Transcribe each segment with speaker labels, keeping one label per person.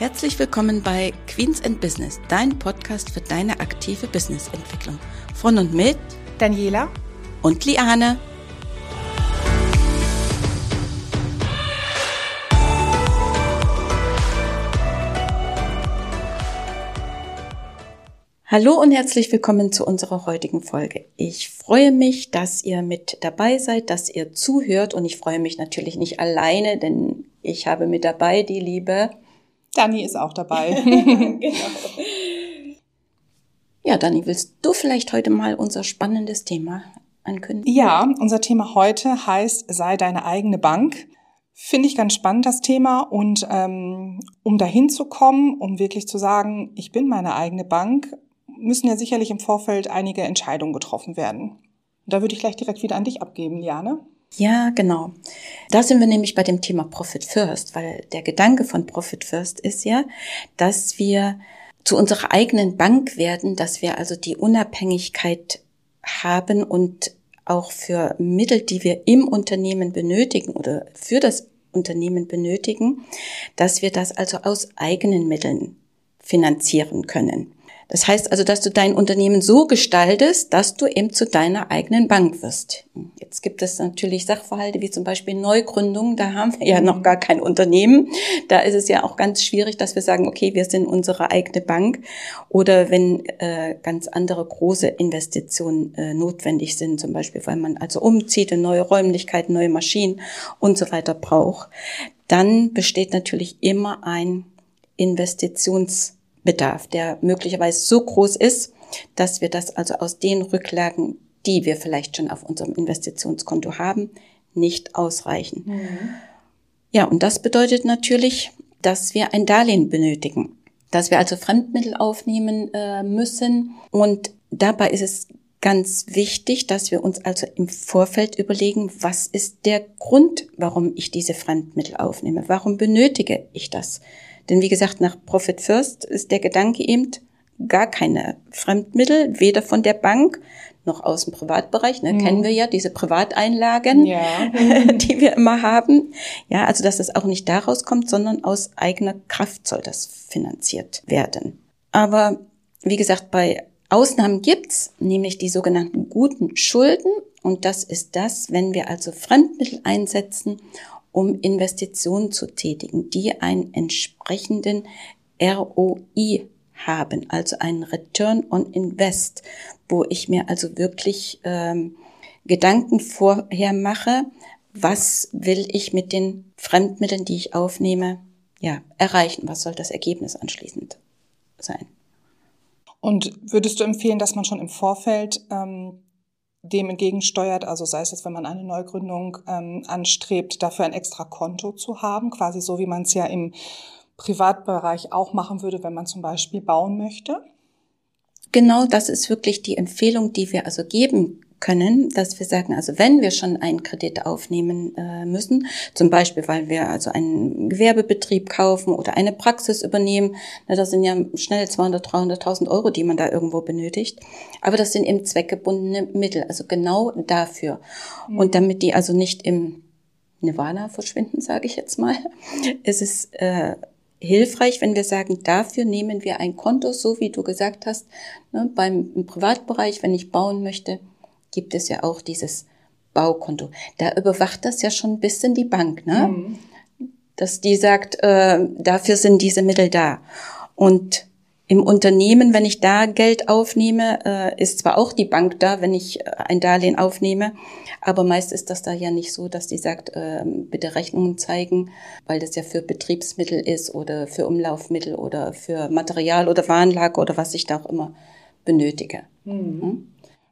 Speaker 1: Herzlich willkommen bei Queens and Business, dein Podcast für deine aktive Businessentwicklung. Von und mit
Speaker 2: Daniela
Speaker 1: und Liane. Hallo und herzlich willkommen zu unserer heutigen Folge. Ich freue mich, dass ihr mit dabei seid, dass ihr zuhört und ich freue mich natürlich nicht alleine, denn ich habe mit dabei die liebe
Speaker 2: Dani ist auch dabei.
Speaker 1: genau. Ja, Dani, willst du vielleicht heute mal unser spannendes Thema ankündigen?
Speaker 2: Ja, unser Thema heute heißt Sei deine eigene Bank. Finde ich ganz spannend, das Thema. Und ähm, um dahin zu kommen, um wirklich zu sagen, ich bin meine eigene Bank, müssen ja sicherlich im Vorfeld einige Entscheidungen getroffen werden. Da würde ich gleich direkt wieder an dich abgeben, Liane.
Speaker 1: Ja, genau. Da sind wir nämlich bei dem Thema Profit First, weil der Gedanke von Profit First ist ja, dass wir zu unserer eigenen Bank werden, dass wir also die Unabhängigkeit haben und auch für Mittel, die wir im Unternehmen benötigen oder für das Unternehmen benötigen, dass wir das also aus eigenen Mitteln finanzieren können. Das heißt also, dass du dein Unternehmen so gestaltest, dass du eben zu deiner eigenen Bank wirst. Jetzt gibt es natürlich Sachverhalte wie zum Beispiel Neugründungen. Da haben wir ja noch gar kein Unternehmen. Da ist es ja auch ganz schwierig, dass wir sagen, okay, wir sind unsere eigene Bank. Oder wenn äh, ganz andere große Investitionen äh, notwendig sind, zum Beispiel, weil man also umzieht, neue Räumlichkeiten, neue Maschinen und so weiter braucht, dann besteht natürlich immer ein Investitions Bedarf, der möglicherweise so groß ist, dass wir das also aus den Rücklagen, die wir vielleicht schon auf unserem Investitionskonto haben, nicht ausreichen. Mhm. Ja, und das bedeutet natürlich, dass wir ein Darlehen benötigen, dass wir also Fremdmittel aufnehmen äh, müssen. Und dabei ist es ganz wichtig, dass wir uns also im Vorfeld überlegen, was ist der Grund, warum ich diese Fremdmittel aufnehme? Warum benötige ich das? Denn wie gesagt, nach Profit First ist der Gedanke eben gar keine Fremdmittel, weder von der Bank noch aus dem Privatbereich. Ne, mhm. Kennen wir ja diese Privateinlagen, ja. die wir immer haben. Ja, also dass das auch nicht daraus kommt, sondern aus eigener Kraft soll das finanziert werden. Aber wie gesagt, bei Ausnahmen gibt's, nämlich die sogenannten guten Schulden. Und das ist das, wenn wir also Fremdmittel einsetzen, um Investitionen zu tätigen, die einen entsprechenden ROI haben, also einen Return on Invest, wo ich mir also wirklich ähm, Gedanken vorher mache, was will ich mit den Fremdmitteln, die ich aufnehme, ja, erreichen? Was soll das Ergebnis anschließend sein?
Speaker 2: Und würdest du empfehlen, dass man schon im Vorfeld ähm, dem entgegensteuert, also sei es jetzt, wenn man eine Neugründung ähm, anstrebt, dafür ein extra Konto zu haben, quasi so wie man es ja im Privatbereich auch machen würde, wenn man zum Beispiel bauen möchte?
Speaker 1: Genau, das ist wirklich die Empfehlung, die wir also geben können, dass wir sagen, also wenn wir schon einen Kredit aufnehmen äh, müssen, zum Beispiel, weil wir also einen Gewerbebetrieb kaufen oder eine Praxis übernehmen, na, das sind ja schnell 200, 300.000 Euro, die man da irgendwo benötigt. Aber das sind eben zweckgebundene Mittel, also genau dafür. Mhm. Und damit die also nicht im Nirvana verschwinden, sage ich jetzt mal, ist es äh, hilfreich, wenn wir sagen, dafür nehmen wir ein Konto, so wie du gesagt hast, ne, beim im Privatbereich, wenn ich bauen möchte, gibt es ja auch dieses Baukonto. Da überwacht das ja schon ein bisschen die Bank, ne? Mhm. Dass die sagt, äh, dafür sind diese Mittel da. Und im Unternehmen, wenn ich da Geld aufnehme, äh, ist zwar auch die Bank da, wenn ich äh, ein Darlehen aufnehme, aber meist ist das da ja nicht so, dass die sagt, äh, bitte Rechnungen zeigen, weil das ja für Betriebsmittel ist oder für Umlaufmittel oder für Material oder Warenlager oder was ich da auch immer benötige. Mhm.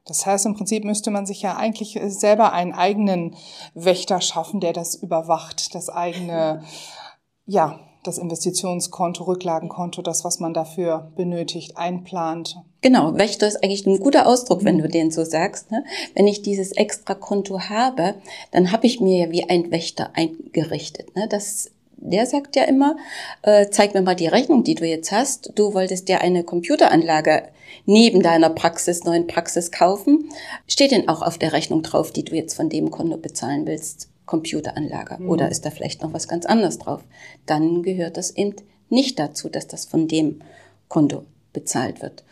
Speaker 2: Das heißt, im Prinzip müsste man sich ja eigentlich selber einen eigenen Wächter schaffen, der das überwacht, das eigene, ja, das Investitionskonto, Rücklagenkonto, das, was man dafür benötigt, einplant.
Speaker 1: Genau, Wächter ist eigentlich ein guter Ausdruck, wenn du den so sagst. Ne? Wenn ich dieses extra Konto habe, dann habe ich mir ja wie ein Wächter eingerichtet. Ne? Das der sagt ja immer, äh, zeig mir mal die Rechnung, die du jetzt hast. Du wolltest dir eine Computeranlage neben deiner Praxis, neuen Praxis kaufen. Steht denn auch auf der Rechnung drauf, die du jetzt von dem Konto bezahlen willst? Computeranlage. Mhm. Oder ist da vielleicht noch was ganz anderes drauf? Dann gehört das eben nicht dazu, dass das von dem Konto bezahlt wird.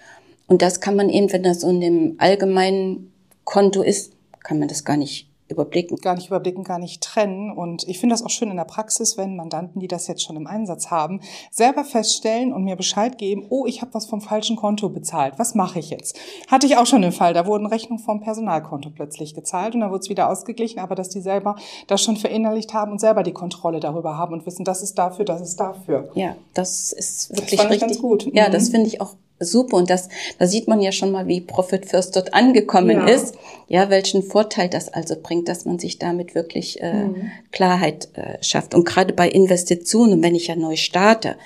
Speaker 1: Und das kann man eben, wenn das so in dem allgemeinen Konto ist, kann man das gar nicht überblicken.
Speaker 2: Gar nicht überblicken, gar nicht trennen. Und ich finde das auch schön in der Praxis, wenn Mandanten, die das jetzt schon im Einsatz haben, selber feststellen und mir Bescheid geben, oh, ich habe was vom falschen Konto bezahlt. Was mache ich jetzt? Hatte ich auch schon den Fall, da wurden Rechnungen vom Personalkonto plötzlich gezahlt und dann wurde es wieder ausgeglichen, aber dass die selber das schon verinnerlicht haben und selber die Kontrolle darüber haben und wissen, das ist dafür, das ist dafür.
Speaker 1: Ja, das ist wirklich das richtig gut. Ja, mhm. das finde ich auch super. Und das, da sieht man ja schon mal, wie Profit First dort angekommen ja. ist. Ja, welchen Vorteil das also bringt, dass man sich damit wirklich äh, mhm. Klarheit äh, schafft. Und gerade bei Investitionen, wenn ich ja neu starte,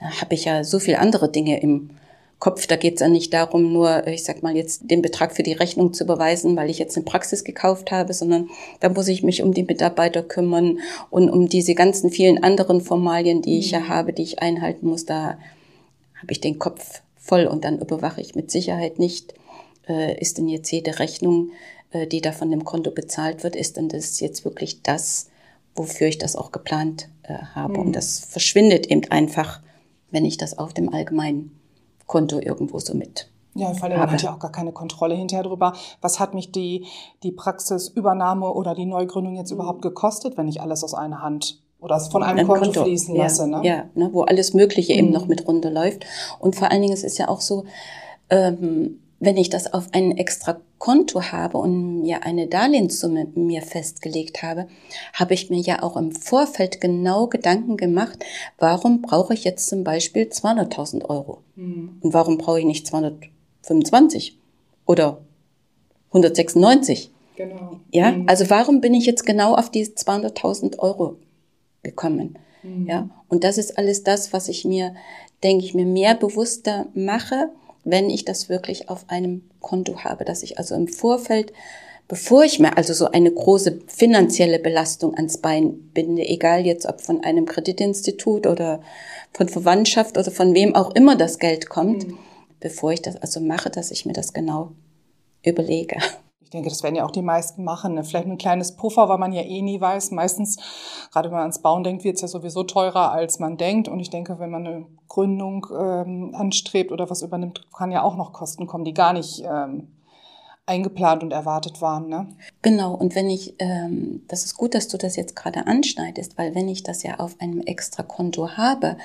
Speaker 1: habe ich ja so viel andere Dinge im Kopf. Da geht es ja nicht darum, nur, ich sag mal, jetzt den Betrag für die Rechnung zu überweisen, weil ich jetzt eine Praxis gekauft habe, sondern da muss ich mich um die Mitarbeiter kümmern und um diese ganzen vielen anderen Formalien, die ich ja mhm. habe, die ich einhalten muss. Da habe ich den Kopf voll und dann überwache ich mit Sicherheit nicht, äh, ist denn jetzt jede Rechnung, äh, die da von dem Konto bezahlt wird, ist denn das jetzt wirklich das, wofür ich das auch geplant äh, habe. Mhm. Und das verschwindet eben einfach, wenn ich das auf dem allgemeinen Konto irgendwo so mit
Speaker 2: ja, vor allem hat ja auch gar keine Kontrolle hinterher drüber. Was hat mich die, die Praxisübernahme oder die Neugründung jetzt überhaupt gekostet, wenn ich alles aus einer Hand oder von einem Ein Konto, Konto, fließen
Speaker 1: ja,
Speaker 2: lasse.
Speaker 1: Ne? Ja, ne, wo alles Mögliche mhm. eben noch mit runterläuft. Und vor allen Dingen, es ist ja auch so, ähm, wenn ich das auf ein extra Konto habe und mir eine Darlehenssumme mir festgelegt habe, habe ich mir ja auch im Vorfeld genau Gedanken gemacht, warum brauche ich jetzt zum Beispiel 200.000 Euro? Mhm. Und warum brauche ich nicht 225 oder 196? Genau. Ja, mhm. also warum bin ich jetzt genau auf diese 200.000 Euro gekommen. Mhm. Ja, und das ist alles das, was ich mir, denke ich mir, mehr bewusster mache, wenn ich das wirklich auf einem Konto habe, dass ich also im Vorfeld, bevor ich mir also so eine große finanzielle Belastung ans Bein binde, egal jetzt ob von einem Kreditinstitut oder von Verwandtschaft oder von wem auch immer das Geld kommt, mhm. bevor ich das also mache, dass ich mir das genau überlege.
Speaker 2: Ich denke, das werden ja auch die meisten machen. Ne? Vielleicht ein kleines Puffer, weil man ja eh nie weiß. Meistens, gerade wenn man ans Bauen denkt, wird es ja sowieso teurer, als man denkt. Und ich denke, wenn man eine Gründung ähm, anstrebt oder was übernimmt, kann ja auch noch Kosten kommen, die gar nicht ähm, eingeplant und erwartet waren. Ne?
Speaker 1: Genau, und wenn ich, ähm, das ist gut, dass du das jetzt gerade anschneidest, weil wenn ich das ja auf einem extra Konto habe,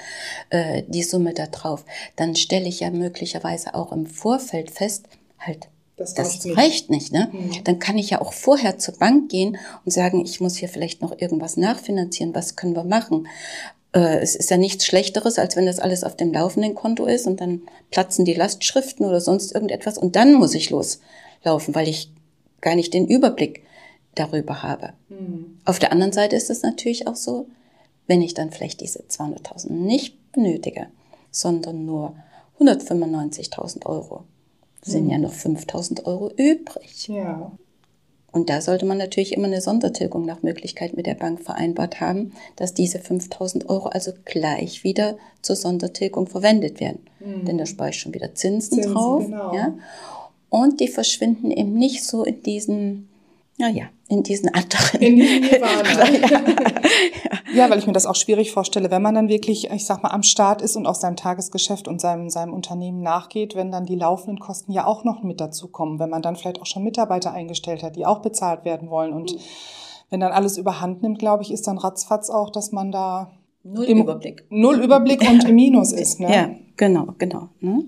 Speaker 1: äh, die Summe da drauf, dann stelle ich ja möglicherweise auch im Vorfeld fest, halt, das, das reicht, reicht nicht. ne? Mhm. Dann kann ich ja auch vorher zur Bank gehen und sagen, ich muss hier vielleicht noch irgendwas nachfinanzieren, was können wir machen? Äh, es ist ja nichts Schlechteres, als wenn das alles auf dem laufenden Konto ist und dann platzen die Lastschriften oder sonst irgendetwas und dann muss ich loslaufen, weil ich gar nicht den Überblick darüber habe. Mhm. Auf der anderen Seite ist es natürlich auch so, wenn ich dann vielleicht diese 200.000 nicht benötige, sondern nur 195.000 Euro sind ja noch 5000 Euro übrig. Ja. Und da sollte man natürlich immer eine Sondertilgung nach Möglichkeit mit der Bank vereinbart haben, dass diese 5000 Euro also gleich wieder zur Sondertilgung verwendet werden. Mhm. Denn da spare ich schon wieder Zinsen, Zinsen drauf. Genau. Ja? Und die verschwinden eben nicht so in naja, in diesen anderen. In diesen Nirvana.
Speaker 2: ja, weil ich mir das auch schwierig vorstelle, wenn man dann wirklich, ich sag mal, am Start ist und aus seinem Tagesgeschäft und seinem, seinem Unternehmen nachgeht, wenn dann die laufenden Kosten ja auch noch mit dazukommen, wenn man dann vielleicht auch schon Mitarbeiter eingestellt hat, die auch bezahlt werden wollen. Und mhm. wenn dann alles überhand nimmt, glaube ich, ist dann ratzfatz auch, dass man da
Speaker 1: Null im, Überblick.
Speaker 2: Null Überblick und im Minus ist. Ne?
Speaker 1: Ja, genau, genau. Ne?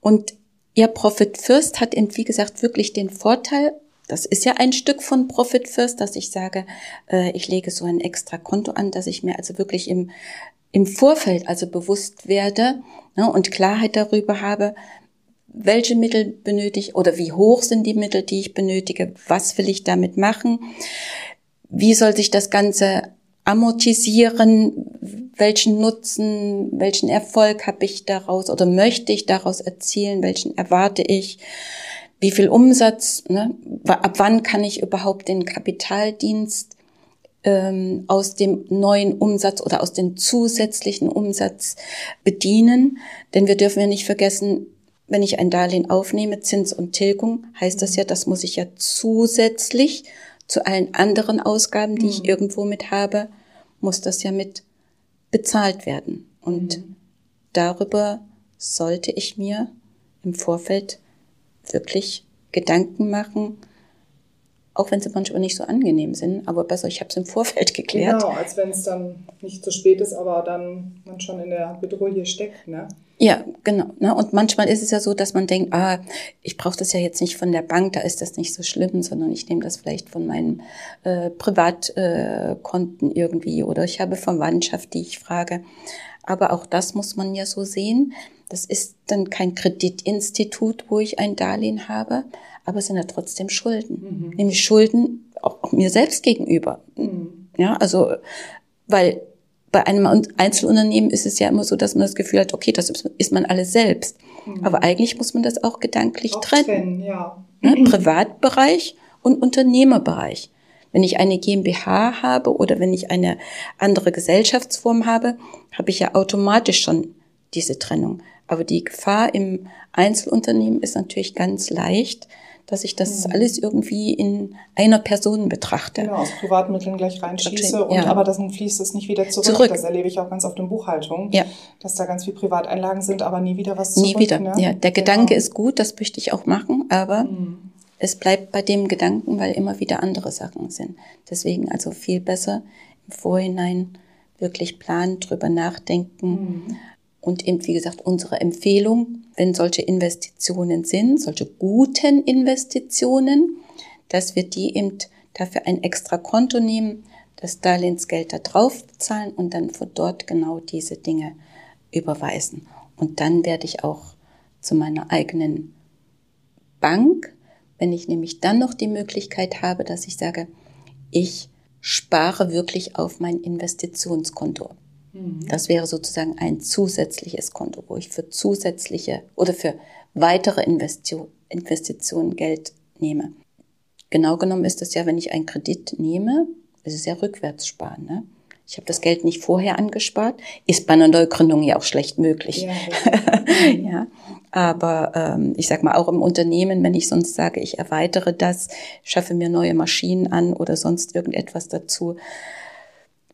Speaker 1: Und Ihr Profit First hat, wie gesagt, wirklich den Vorteil, das ist ja ein Stück von Profit First, dass ich sage, äh, ich lege so ein extra Konto an, dass ich mir also wirklich im, im Vorfeld also bewusst werde ne, und Klarheit darüber habe, welche Mittel benötige oder wie hoch sind die Mittel, die ich benötige, was will ich damit machen, wie soll sich das Ganze amortisieren, welchen Nutzen, welchen Erfolg habe ich daraus oder möchte ich daraus erzielen, welchen erwarte ich wie viel Umsatz, ne? ab wann kann ich überhaupt den Kapitaldienst ähm, aus dem neuen Umsatz oder aus dem zusätzlichen Umsatz bedienen. Denn wir dürfen ja nicht vergessen, wenn ich ein Darlehen aufnehme, Zins und Tilgung, heißt das ja, das muss ich ja zusätzlich zu allen anderen Ausgaben, die mhm. ich irgendwo mit habe, muss das ja mit bezahlt werden. Und mhm. darüber sollte ich mir im Vorfeld wirklich Gedanken machen, auch wenn sie manchmal nicht so angenehm sind, aber besser, ich habe es im Vorfeld geklärt.
Speaker 2: Genau, als wenn es dann nicht zu spät ist, aber dann man schon in der Bedrohung steckt, ne?
Speaker 1: Ja, genau. Ne? Und manchmal ist es ja so, dass man denkt, ah, ich brauche das ja jetzt nicht von der Bank, da ist das nicht so schlimm, sondern ich nehme das vielleicht von meinen äh, Privatkonten äh, irgendwie oder ich habe Verwandtschaft, die ich frage. Aber auch das muss man ja so sehen. Das ist dann kein Kreditinstitut, wo ich ein Darlehen habe, aber es sind ja trotzdem Schulden. Mhm. Nämlich Schulden auch, auch, mir selbst gegenüber. Mhm. Ja, also, weil bei einem Einzelunternehmen ist es ja immer so, dass man das Gefühl hat, okay, das ist man alles selbst. Mhm. Aber eigentlich muss man das auch gedanklich auch trennen. trennen ja. ne? Privatbereich und Unternehmerbereich. Wenn ich eine GmbH habe oder wenn ich eine andere Gesellschaftsform habe, habe ich ja automatisch schon diese Trennung. Aber die Gefahr im Einzelunternehmen ist natürlich ganz leicht, dass ich das mhm. alles irgendwie in einer Person betrachte.
Speaker 2: Genau, aus Privatmitteln gleich reinschieße und ja. aber dann fließt es nicht wieder zurück. zurück. Das erlebe ich auch ganz oft in Buchhaltung, ja. dass da ganz viel Privateinlagen sind, aber nie wieder was
Speaker 1: zurück. Nie wieder, ne? ja. Der genau. Gedanke ist gut, das möchte ich auch machen, aber mhm. Es bleibt bei dem Gedanken, weil immer wieder andere Sachen sind. Deswegen also viel besser im Vorhinein wirklich planen, drüber nachdenken. Mhm. Und eben, wie gesagt, unsere Empfehlung, wenn solche Investitionen sind, solche guten Investitionen, dass wir die eben dafür ein extra Konto nehmen, das Darlehensgeld da drauf bezahlen und dann von dort genau diese Dinge überweisen. Und dann werde ich auch zu meiner eigenen Bank, wenn ich nämlich dann noch die Möglichkeit habe, dass ich sage, ich spare wirklich auf mein Investitionskonto. Mhm. Das wäre sozusagen ein zusätzliches Konto, wo ich für zusätzliche oder für weitere Investitionen Geld nehme. Genau genommen ist es ja, wenn ich einen Kredit nehme, ist es ja rückwärts sparen. Ne? Ich habe das Geld nicht vorher angespart, ist bei einer Neugründung ja auch schlecht möglich. Ja, ja. ja. Aber ähm, ich sag mal auch im Unternehmen, wenn ich sonst sage, ich erweitere das, schaffe mir neue Maschinen an oder sonst irgendetwas dazu,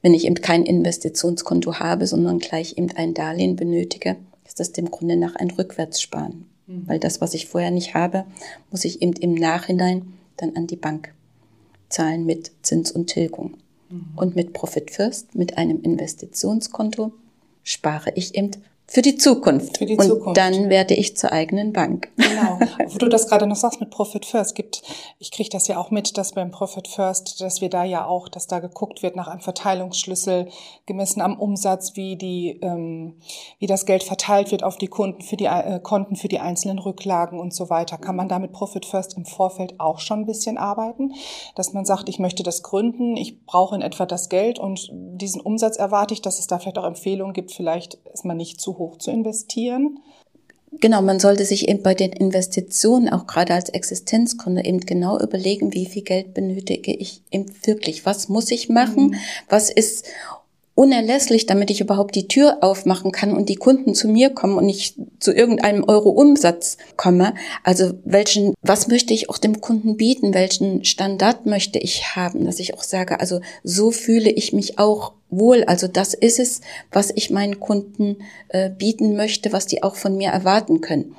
Speaker 1: wenn ich eben kein Investitionskonto habe, sondern gleich eben ein Darlehen benötige, ist das dem Grunde nach ein Rückwärtssparen. Mhm. Weil das, was ich vorher nicht habe, muss ich eben im Nachhinein dann an die Bank zahlen mit Zins und Tilgung. Mhm. Und mit Profit First, mit einem Investitionskonto, spare ich eben für die Zukunft. Für die und Zukunft. dann werde ich zur eigenen Bank.
Speaker 2: Genau. Wo du das gerade noch sagst mit Profit First, gibt, ich kriege das ja auch mit, dass beim Profit First, dass wir da ja auch, dass da geguckt wird nach einem Verteilungsschlüssel, gemessen am Umsatz, wie die, ähm, wie das Geld verteilt wird auf die Kunden, für die äh, Konten, für die einzelnen Rücklagen und so weiter. Kann man da mit Profit First im Vorfeld auch schon ein bisschen arbeiten, dass man sagt, ich möchte das gründen, ich brauche in etwa das Geld und diesen Umsatz erwarte ich, dass es da vielleicht auch Empfehlungen gibt, vielleicht ist man nicht zu hoch zu investieren?
Speaker 1: Genau, man sollte sich eben bei den Investitionen auch gerade als Existenzgründer eben genau überlegen, wie viel Geld benötige ich eben wirklich? Was muss ich machen? Mhm. Was ist unerlässlich, damit ich überhaupt die Tür aufmachen kann und die Kunden zu mir kommen und ich zu irgendeinem Euro Umsatz komme. Also welchen, was möchte ich auch dem Kunden bieten? Welchen Standard möchte ich haben, dass ich auch sage, also so fühle ich mich auch wohl. Also das ist es, was ich meinen Kunden äh, bieten möchte, was die auch von mir erwarten können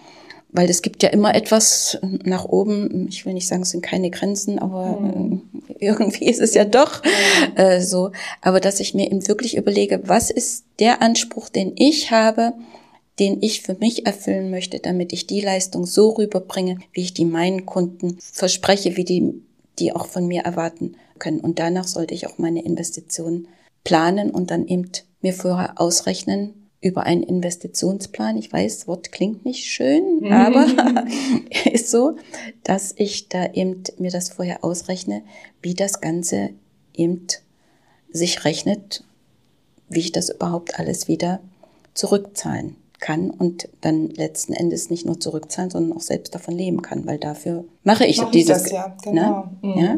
Speaker 1: weil es gibt ja immer etwas nach oben. Ich will nicht sagen, es sind keine Grenzen, aber mhm. irgendwie ist es ja doch äh, so. Aber dass ich mir eben wirklich überlege, was ist der Anspruch, den ich habe, den ich für mich erfüllen möchte, damit ich die Leistung so rüberbringe, wie ich die meinen Kunden verspreche, wie die, die auch von mir erwarten können. Und danach sollte ich auch meine Investitionen planen und dann eben mir vorher ausrechnen, über einen Investitionsplan. Ich weiß, das Wort klingt nicht schön, mhm. aber ist so, dass ich da eben mir das vorher ausrechne, wie das Ganze eben sich rechnet, wie ich das überhaupt alles wieder zurückzahlen kann und dann letzten Endes nicht nur zurückzahlen, sondern auch selbst davon leben kann, weil dafür mache ich Mach dieses.
Speaker 2: Ich das, ja, genau. Ne? Mhm. Ja?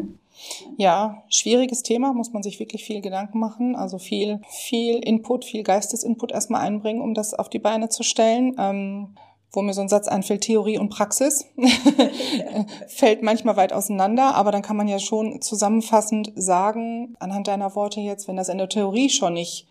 Speaker 2: Ja, schwieriges Thema, muss man sich wirklich viel Gedanken machen. Also viel, viel Input, viel Geistesinput erstmal einbringen, um das auf die Beine zu stellen. Ähm, wo mir so ein Satz einfällt, Theorie und Praxis, fällt manchmal weit auseinander, aber dann kann man ja schon zusammenfassend sagen, anhand deiner Worte jetzt, wenn das in der Theorie schon nicht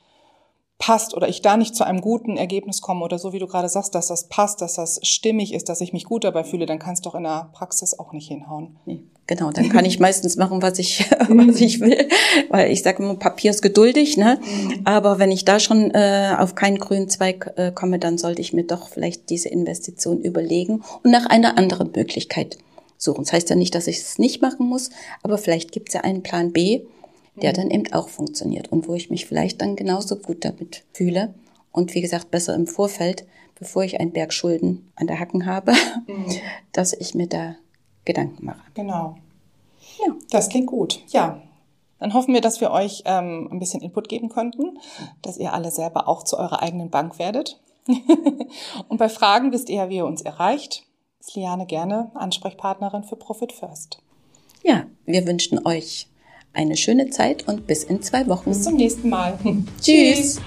Speaker 2: passt oder ich da nicht zu einem guten Ergebnis komme oder so wie du gerade sagst, dass das passt, dass das stimmig ist, dass ich mich gut dabei fühle, dann kann es doch in der Praxis auch nicht hinhauen.
Speaker 1: Nee, genau, dann kann ich meistens machen, was ich, was ich will, weil ich sage immer, Papier ist geduldig, ne? Mhm. Aber wenn ich da schon äh, auf keinen grünen Zweig äh, komme, dann sollte ich mir doch vielleicht diese Investition überlegen und nach einer anderen Möglichkeit suchen. Das heißt ja nicht, dass ich es nicht machen muss, aber vielleicht gibt es ja einen Plan B, der dann eben auch funktioniert und wo ich mich vielleicht dann genauso gut damit fühle. Und wie gesagt, besser im Vorfeld, bevor ich einen Berg Schulden an der Hacken habe, mhm. dass ich mir da Gedanken mache.
Speaker 2: Genau. Ja. Das klingt gut. Ja. Dann hoffen wir, dass wir euch ähm, ein bisschen Input geben konnten, dass ihr alle selber auch zu eurer eigenen Bank werdet. und bei Fragen wisst ihr ja, wie ihr uns erreicht. Ist Liane gerne Ansprechpartnerin für Profit First.
Speaker 1: Ja, wir wünschen euch eine schöne Zeit und bis in zwei Wochen.
Speaker 2: Bis zum nächsten Mal.
Speaker 1: Tschüss.